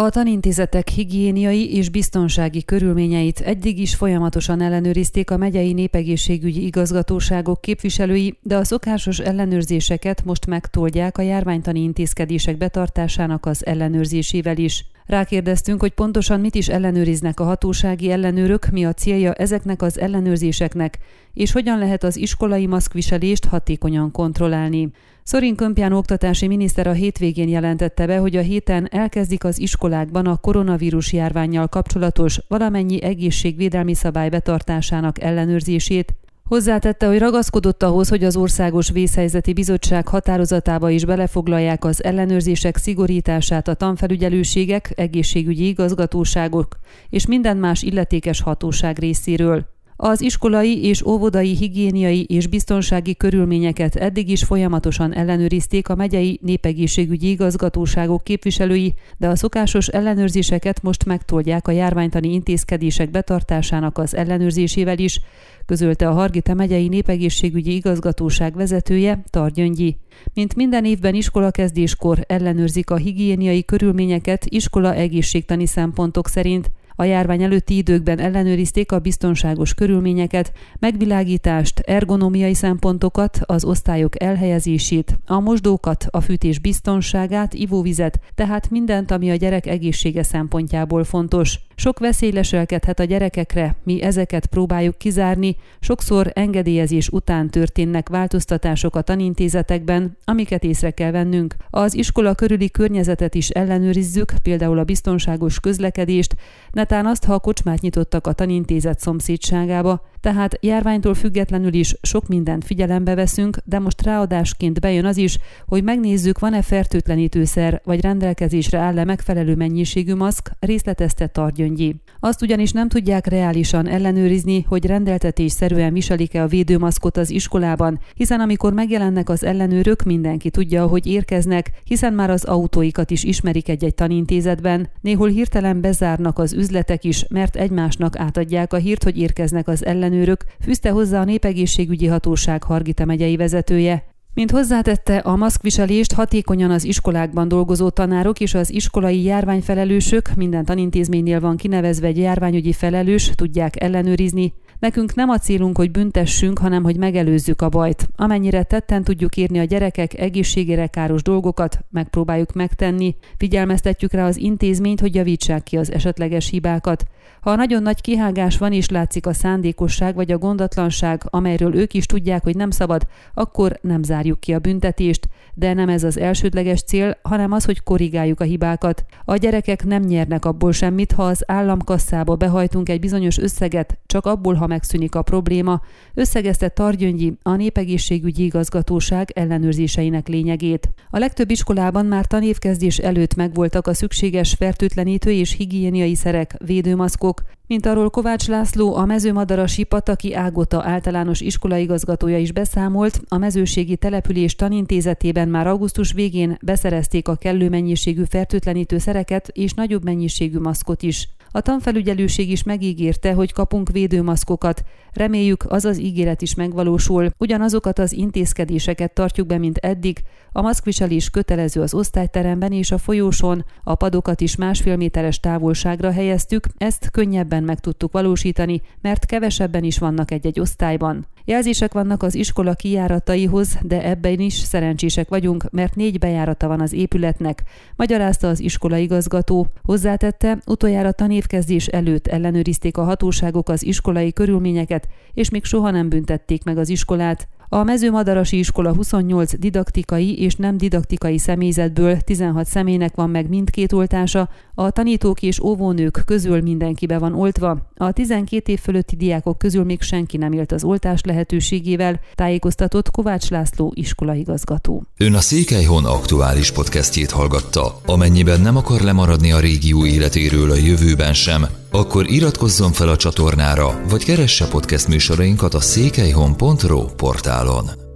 A tanintézetek higiéniai és biztonsági körülményeit eddig is folyamatosan ellenőrizték a megyei népegészségügyi igazgatóságok képviselői, de a szokásos ellenőrzéseket most megtoldják a járványtani intézkedések betartásának az ellenőrzésével is. Rákérdeztünk, hogy pontosan mit is ellenőriznek a hatósági ellenőrök, mi a célja ezeknek az ellenőrzéseknek, és hogyan lehet az iskolai maszkviselést hatékonyan kontrollálni. Szorin Kömpján oktatási miniszter a hétvégén jelentette be, hogy a héten elkezdik az iskolákban a koronavírus járványjal kapcsolatos valamennyi egészségvédelmi szabály betartásának ellenőrzését, Hozzátette, hogy ragaszkodott ahhoz, hogy az Országos Vészhelyzeti Bizottság határozatába is belefoglalják az ellenőrzések szigorítását a tanfelügyelőségek, egészségügyi igazgatóságok és minden más illetékes hatóság részéről. Az iskolai és óvodai higiéniai és biztonsági körülményeket eddig is folyamatosan ellenőrizték a megyei népegészségügyi igazgatóságok képviselői, de a szokásos ellenőrzéseket most megtoldják a járványtani intézkedések betartásának az ellenőrzésével is, közölte a Hargita megyei népegészségügyi igazgatóság vezetője, Targyöngyi. Mint minden évben iskolakezdéskor ellenőrzik a higiéniai körülményeket iskola egészségtani szempontok szerint, a járvány előtti időkben ellenőrizték a biztonságos körülményeket, megvilágítást, ergonomiai szempontokat, az osztályok elhelyezését, a mosdókat, a fűtés biztonságát, ivóvizet, tehát mindent, ami a gyerek egészsége szempontjából fontos. Sok veszély leselkedhet a gyerekekre, mi ezeket próbáljuk kizárni, sokszor engedélyezés után történnek változtatások a tanintézetekben, amiket észre kell vennünk. Az iskola körüli környezetet is ellenőrizzük, például a biztonságos közlekedést, netán azt, ha a kocsmát nyitottak a tanintézet szomszédságába, tehát járványtól függetlenül is sok mindent figyelembe veszünk, de most ráadásként bejön az is, hogy megnézzük, van-e fertőtlenítőszer, vagy rendelkezésre áll-e megfelelő mennyiségű maszk, részletezte Targyöngyi. Azt ugyanis nem tudják reálisan ellenőrizni, hogy rendeltetésszerűen viselik-e a védőmaszkot az iskolában, hiszen amikor megjelennek az ellenőrök, mindenki tudja, hogy érkeznek, hiszen már az autóikat is ismerik egy-egy tanintézetben, néhol hirtelen bezárnak az üzletek is, mert egymásnak átadják a hírt, hogy érkeznek az ellenőrök, fűzte hozzá a népegészségügyi hatóság Hargita megyei vezetője. Mint hozzátette, a maszkviselést hatékonyan az iskolákban dolgozó tanárok és az iskolai járványfelelősök, minden tanintézménynél van kinevezve egy járványügyi felelős, tudják ellenőrizni. Nekünk nem a célunk, hogy büntessünk, hanem hogy megelőzzük a bajt. Amennyire tetten tudjuk írni a gyerekek egészségére káros dolgokat, megpróbáljuk megtenni, figyelmeztetjük rá az intézményt, hogy javítsák ki az esetleges hibákat. Ha nagyon nagy kihágás van és látszik a szándékosság vagy a gondatlanság, amelyről ők is tudják, hogy nem szabad, akkor nem zárjuk ki a büntetést, de nem ez az elsődleges cél, hanem az, hogy korrigáljuk a hibákat. A gyerekek nem nyernek abból semmit, ha az államkasszába behajtunk egy bizonyos összeget, csak abból, ha megszűnik a probléma, összegezte Targyöngyi a Népegészségügyi Igazgatóság ellenőrzéseinek lényegét. A legtöbb iskolában már tanévkezdés előtt megvoltak a szükséges fertőtlenítő és higiéniai szerek, védőmaszkok, mint arról Kovács László, a mezőmadarasi Pataki Ágota általános iskolaigazgatója is beszámolt, a mezőségi település tanintézetében már augusztus végén beszerezték a kellő mennyiségű fertőtlenítő szereket és nagyobb mennyiségű maszkot is. A tanfelügyelőség is megígérte, hogy kapunk védőmaszkokat. Reméljük, az az ígéret is megvalósul. Ugyanazokat az intézkedéseket tartjuk be, mint eddig. A maszkviselés kötelező az osztályteremben és a folyóson, a padokat is másfél méteres távolságra helyeztük, ezt könnyebben meg tudtuk valósítani, mert kevesebben is vannak egy-egy osztályban. Jelzések vannak az iskola kijárataihoz, de ebben is szerencsések vagyunk, mert négy bejárata van az épületnek, magyarázta az iskola igazgató. Hozzátette, utoljára tanévkezdés előtt ellenőrizték a hatóságok az iskolai körülményeket, és még soha nem büntették meg az iskolát. A mezőmadarasi iskola 28 didaktikai és nem didaktikai személyzetből 16 személynek van meg mindkét oltása, a tanítók és óvónők közül mindenki be van oltva. A 12 év fölötti diákok közül még senki nem élt az oltás lehetőségével, tájékoztatott Kovács László iskolaigazgató. Ön a Székelyhon aktuális podcastjét hallgatta. Amennyiben nem akar lemaradni a régió életéről a jövőben sem, akkor iratkozzon fel a csatornára, vagy keresse podcast műsorainkat a székelyhon.pro salon.